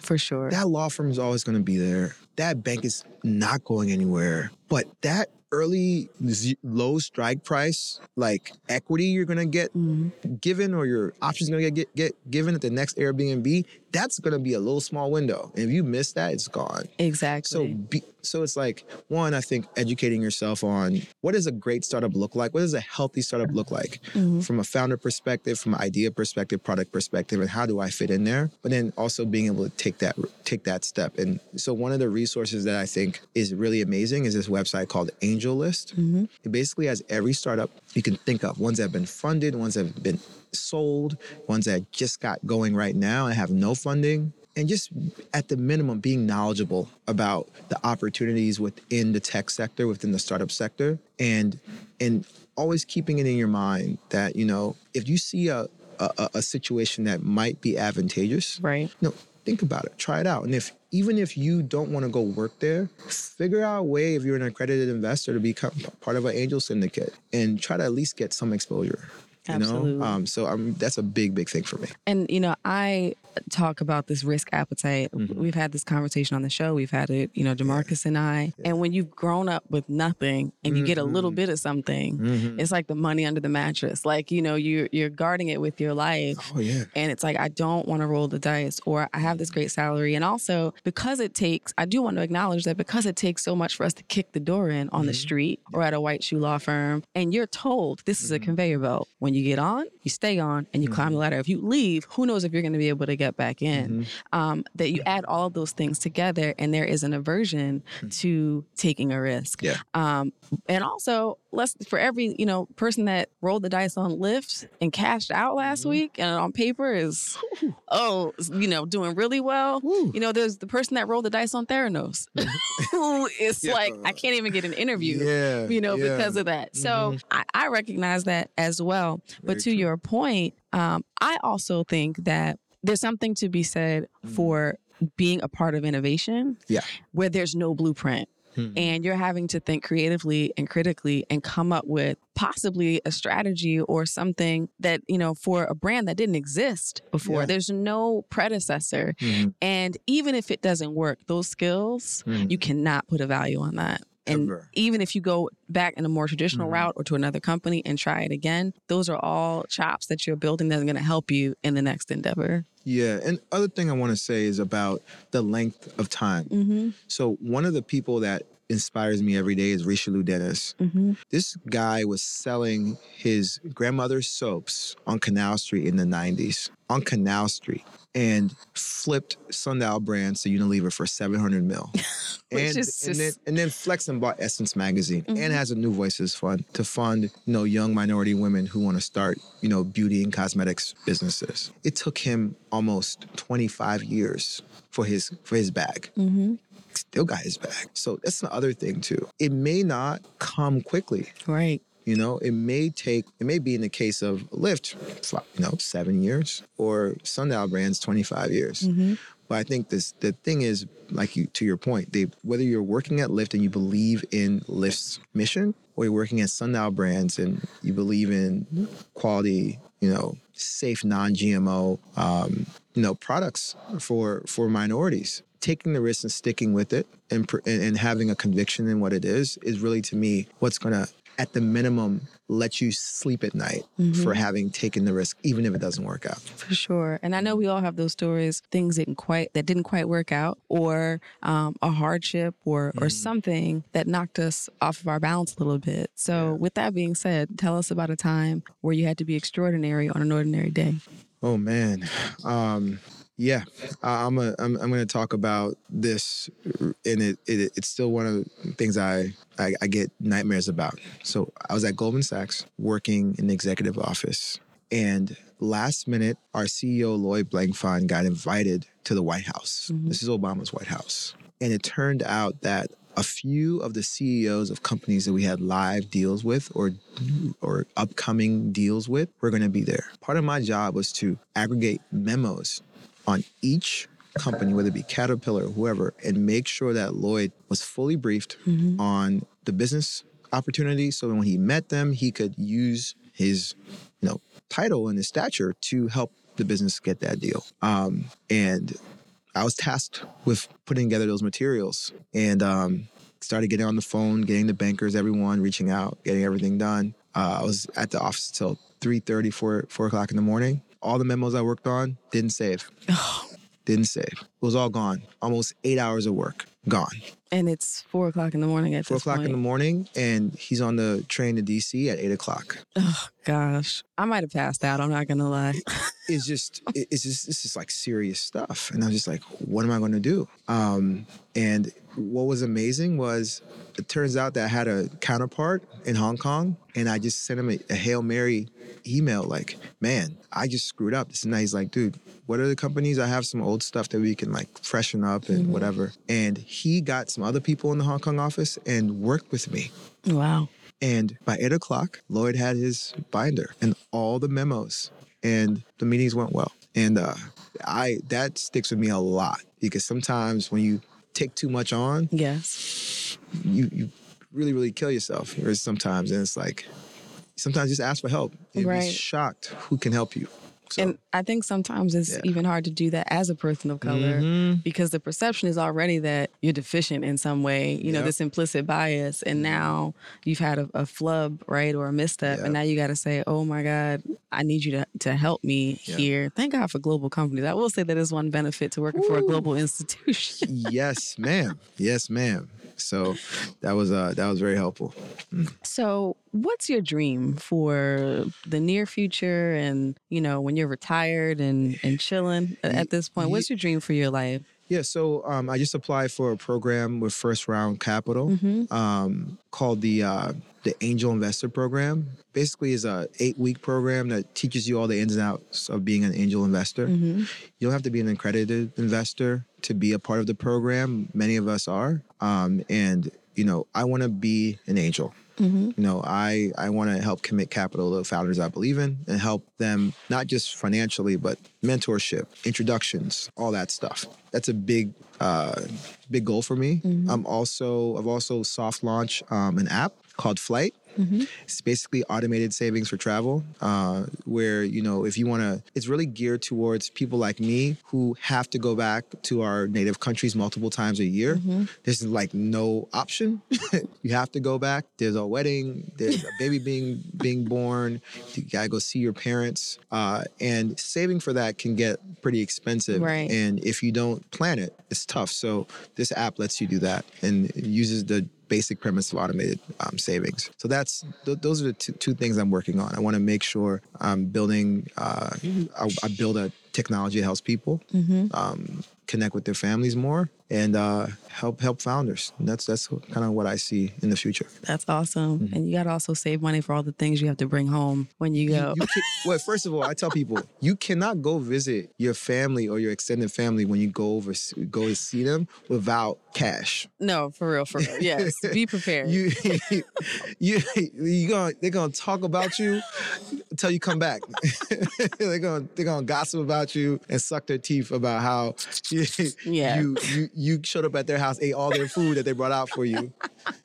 For sure. That law firm is always going to be there. That bank is not going anywhere. But that early z- low strike price, like equity you're to get mm-hmm. given or your options going to get, get given at the next Airbnb, that's going to be a little small window. And if you miss that, it's gone. exactly. So be, So it's like, one, I think educating yourself on what does a great startup look like? What does a healthy startup look like Mhm. from a founder perspective, from an idea perspective, product perspective, and how do I fit in there? But then also being able to take that take that step. And so one of the resources that I think is really amazing is this website called Angel List. Mhm. It basically has every startup you can think of, ones that have been funded, ones that have been sold, ones that just got going right now and have no funding. And just at the minimum, being knowledgeable about the opportunities within the tech sector, within the startup sector, and and always keeping it in your mind that you know if you see a a, a- situation that might be advantageous, Right. you know, think about it, try it out. And if even if you don't want to go work there, figure out a way if you're an accredited investor to become part of an angel syndicate and try to at least get some exposure. You Absolutely. know, um, so um, that's a big, big thing for me. And you know, I talk about this risk appetite. Mhm. We've had this conversation on the show. We've had it, you know, Demarcus and I. And when you've grown up with nothing and you get a little Mhm. bit of something, Mhm. it's like the money under the mattress. Like you know, you're, you're guarding it with your life. Oh yeah, And it's like, I don't want to roll the dice, or I have this great salary. And also, because it takes, I do want to acknowledge that because it takes so much for us to kick the door in on the Mhm. street or at a white shoe law firm, and you're told this is a conveyor belt. When you get on, you stay on and you climb the ladder. If you leave, who knows if you're going to be able to get back in? Mhm. Um, that you add all of those things together, and there is an aversion to taking a risk. Yeah. Um, and also, let's for every you know person that rolled the dice on Lyft and cashed out last Mhm. week, and on paper is oh you know doing really well. Woo. You know, there's the person that rolled the dice on Theranos, who is Yeah. like I can't even get an interview. yeah, You know, yeah. because of that. So Mhm. I, I recognize that as well. But to true. your point, um, I also think that there's something to be said Mhm. for being a part of innovation Yeah. where there's no blueprint Mhm. and you're having to think creatively and critically and come up with possibly a strategy or something that you know for a brand that didn't exist before Yeah. there's no predecessor Mhm. and even if it doesn't work those skills Mhm. you cannot put a value on that and Ever. even if you go back in a more traditional Mhm. route or to another company and try it again those are all chops that you're building that's going to help you in the next endeavor Yeah, and other thing I want to say is about the length of time. mm-hmm, So one of the people that inspires me every day is Richelieu Dennis. mm-hmm. This guy was selling his grandmother's soaps on Canal Street in the 90s, on Canal Street, and flipped Sundial brands to Unilever for 700 mil. Which and, is and, then, and then Flex and bought Essence magazine Mhm. and has a New Voices fund to fund, you know, young minority women who want to start, you know, beauty and cosmetics businesses. It took him almost 25 years for his for his bag Mm-hmm. still got his back. So that's the other thing too. It may not come quickly. right You know, it may take. It may be in the case of Lyft, you know, seven years, or Sundial Brands, twenty five years. mm-hmm. But I think this the thing is, like you to your point, Dave. Whether you're working at Lyft and you believe in Lyft's mission, or you're working at Sundial Brands and you believe in quality, you know, safe, non-GMO, um, you know, products for for minorities. Taking the risk and sticking with it, and and, and having a conviction in what it is, is really to me what's gonna, at the minimum, let you sleep at night Mhm. for having taken the risk, even if it doesn't work out. For sure. And I know we all have those stories, things didn't quite that didn't quite work out or um, a hardship or or Mhm. something that knocked us off of our balance a little bit. So Yeah. with that being said, tell us about a time where you had to be extraordinary on an ordinary day. Oh man, um, yeah, I'm a, I'm I'm going to talk about this, and it, it it's still one of the things I, I I get nightmares about. So I was at Goldman Sachs working in the executive office, and last minute, our CEO Lloyd Blankfein got invited to the White House. Mhm. This is Obama's White House, and it turned out that a few of the CEOs of companies that we had live deals with or or upcoming deals with were going to be there. Part of my job was to aggregate memos on each company, whether it be Caterpillar or whoever, and make sure that Lloyd was fully briefed Mm-hmm. on the business opportunity. So when he met them, he could use his, you know, title and his stature to help the business get that deal. Um, and I was tasked with putting together those materials and um, started getting on the phone, getting the bankers, everyone, reaching out, getting everything done. Uh, I was at the office till 3.30, 4, 4 o'clock in the morning. All the memos I worked on didn't save. Didn't save. It was all gone. Almost eight hours of work gone. And it's four o'clock in the morning at Four this o'clock point. in the morning, and he's on the train to DC at eight o'clock. Oh gosh, I might have passed out. I'm not gonna lie. It's just, it- it's just, this is like serious stuff, and I was just like, what am I going to do? Um, and what was amazing was, it turns out that I had a counterpart in Hong Kong, and I just sent him a, a hail mary email, like, man, I just screwed up. This and that. He's like, dude, what are the companies? I have some old stuff that we can like freshen up and whatever. And he got some other people in the Hong Kong office and worked with me. wow. And by eight o'clock, Lloyd had his binder and all the memos, and the meetings went well. And uh, I that sticks with me a lot because sometimes when you take too much on, Yes. you you really really kill yourself. Sometimes, and it's like sometimes just ask for help. You'd be shocked who can help you. So, And I think sometimes it's Yeah. even hard to do that as a person of color Mhm. because the perception is already that you're deficient in some way, you know, Yep. this implicit bias. And now you've had a, a flub, right, or a misstep. Yeah. And now you got to say, oh my God, I need you to, to help me Yeah. here. Thank God for global companies. I will say that is one benefit to working for a global institution. yes, ma'am. Yes, ma'am. So that was uh that was very helpful. So, what's your dream for the near future and, you know, when you're retired and, and chilling at- this point? What's your dream for your life? Yeah, so um, I just applied for a program with First Round Capital Mm-hmm. um, called the uh, the Angel Investor Program. Basically, is a eight week program that teaches you all the ins and outs of being an angel investor. Mm-hmm. You don't have to be an accredited investor to be a part of the program. Many of us are, um, and you know, I want to be an angel. Mm-hmm. You know, I I want to help commit capital to founders I believe in and help them not just financially, but mentorship, introductions, all that stuff. That's a big uh, big goal for me. I'm also I've also soft launched um, an app called Flight. It's basically automated savings for travel, uh, where you know if you want to, it's really geared towards people like me who have to go back to our native countries multiple times a year. There's like no option. you have to go back. There's a wedding. There's a baby being being born. You gotta go see your parents, uh, and saving for that can get pretty expensive. Right. And if you don't plan it, it's tough. So this app lets you do that and it uses the basic premise of automated um, savings. So that's th- those are the two, two things I'm working on. I want to make sure I'm building. Uh, I, I build a technology that helps people um, connect with their families more and uh, help help founders. And that's that's kind of what I see in the future. That's awesome. And you got to also save money for all the things you have to bring home when you go. You can, well, first of all, I tell people you cannot go visit your family or your extended family when you go over go to see them without cash. no, for real, for real. Yes. Be prepared. You you you gonna they're gonna talk about you until you come back. they're gonna they're gonna gossip about you and suck their teeth about how you, Yeah. you you you showed up at their house, ate all their food that they brought out for you.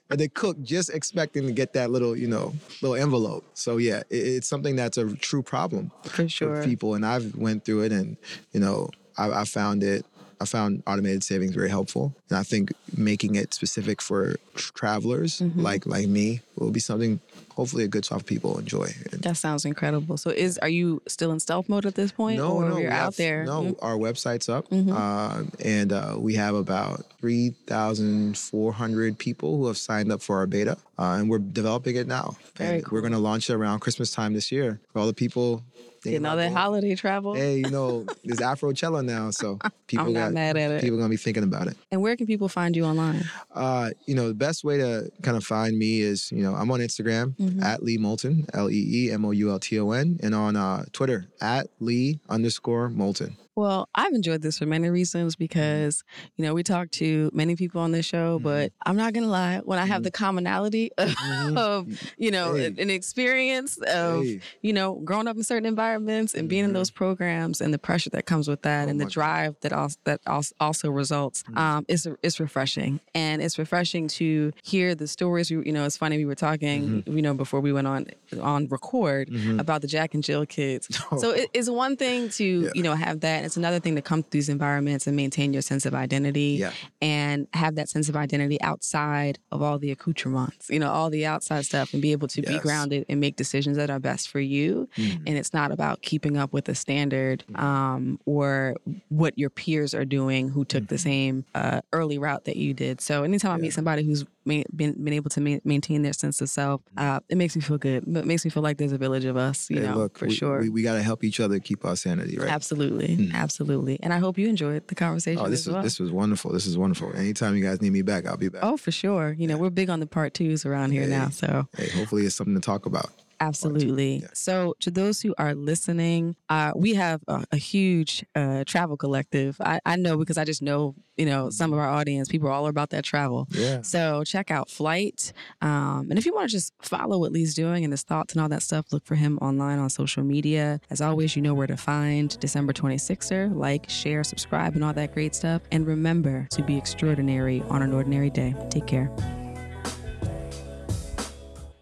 And they cooked just expecting to get that little, you know, little envelope. So yeah, it, it's something that's a true problem for sure. for people. And I've went through it, and you know, I, I found it. I found automated savings very helpful, and I think making it specific for tr- travelers Mm-hmm. like like me will be something hopefully a good song people enjoy. And That sounds incredible. So, is are you still in stealth mode at this point, no, or no, you're we out have- there? No, Mm. our website's up, Mhm. uh, and uh, we have about three thousand four hundred people who have signed up for our beta, uh, and we're developing it now. Very and We're going to launch it around Christmas time this year for all the people. Getting all that holiday travel. Hey, you know, there's Afrochella now, so people I'm not got mad at it. people gonna be thinking about it. And where can people find you online? Uh, you know, the best way to kind of find me is, you know, I'm on Instagram Mhm. at Lee Moulton, L E E M O U L T O N, and on uh, Twitter at Lee underscore Moulton. Well, I've enjoyed this for many reasons because, you know, we talk to many people on this show, Mm-hmm. but I'm not going to lie, when I have the commonality of, Mhm. of, you know, Hey. an experience of, Hey. you know, growing up in certain environments and being in Mhm. those programs and the pressure that comes with that Oh and the my God. drive that also, that also, also results, um, it's, it's refreshing. And it's refreshing to hear the stories. You you know, it's funny, we were talking, Mm-hmm. you know, before we went on, on record about the Jack and Jill kids. Oh. So it, it's one thing to, Yeah. you know, have that and it's another thing to come to these environments and maintain your sense of identity Yeah. and have that sense of identity outside of all the accoutrements, you know, all the outside stuff and be able to be grounded and make decisions that are best for you. Mhm. And it's not about keeping up with a standard um, or what your peers are doing who took the same uh, early route that you did. So anytime I meet somebody who's ma- been, been able to ma- maintain their sense of self, uh, it makes me feel good. It makes me feel like there's a village of us, you Hey, know, look, for we, sure. We, we got to help each other keep our sanity, right? Absolutely, Mhm. absolutely, and I hope you enjoyed the conversation Oh, this as was well. this was wonderful. This is wonderful. Anytime you guys need me back, I'll be back. oh, for sure. You know, we're big on the part twos around here Hey. now, so Hey, hopefully it's something to talk about. Absolutely. yeah. So, to those who are listening, uh, we have a, a huge uh, travel collective. I, I know because I just know, you know, some of our audience people are all about that travel. Yeah. So check out Flight. Um, and if you want to just follow what Lee's doing and his thoughts and all that stuff, look for him online on social media. As always, you know where to find December 26er. Like, share, subscribe, and all that great stuff. And remember to be extraordinary on an ordinary day. Take care.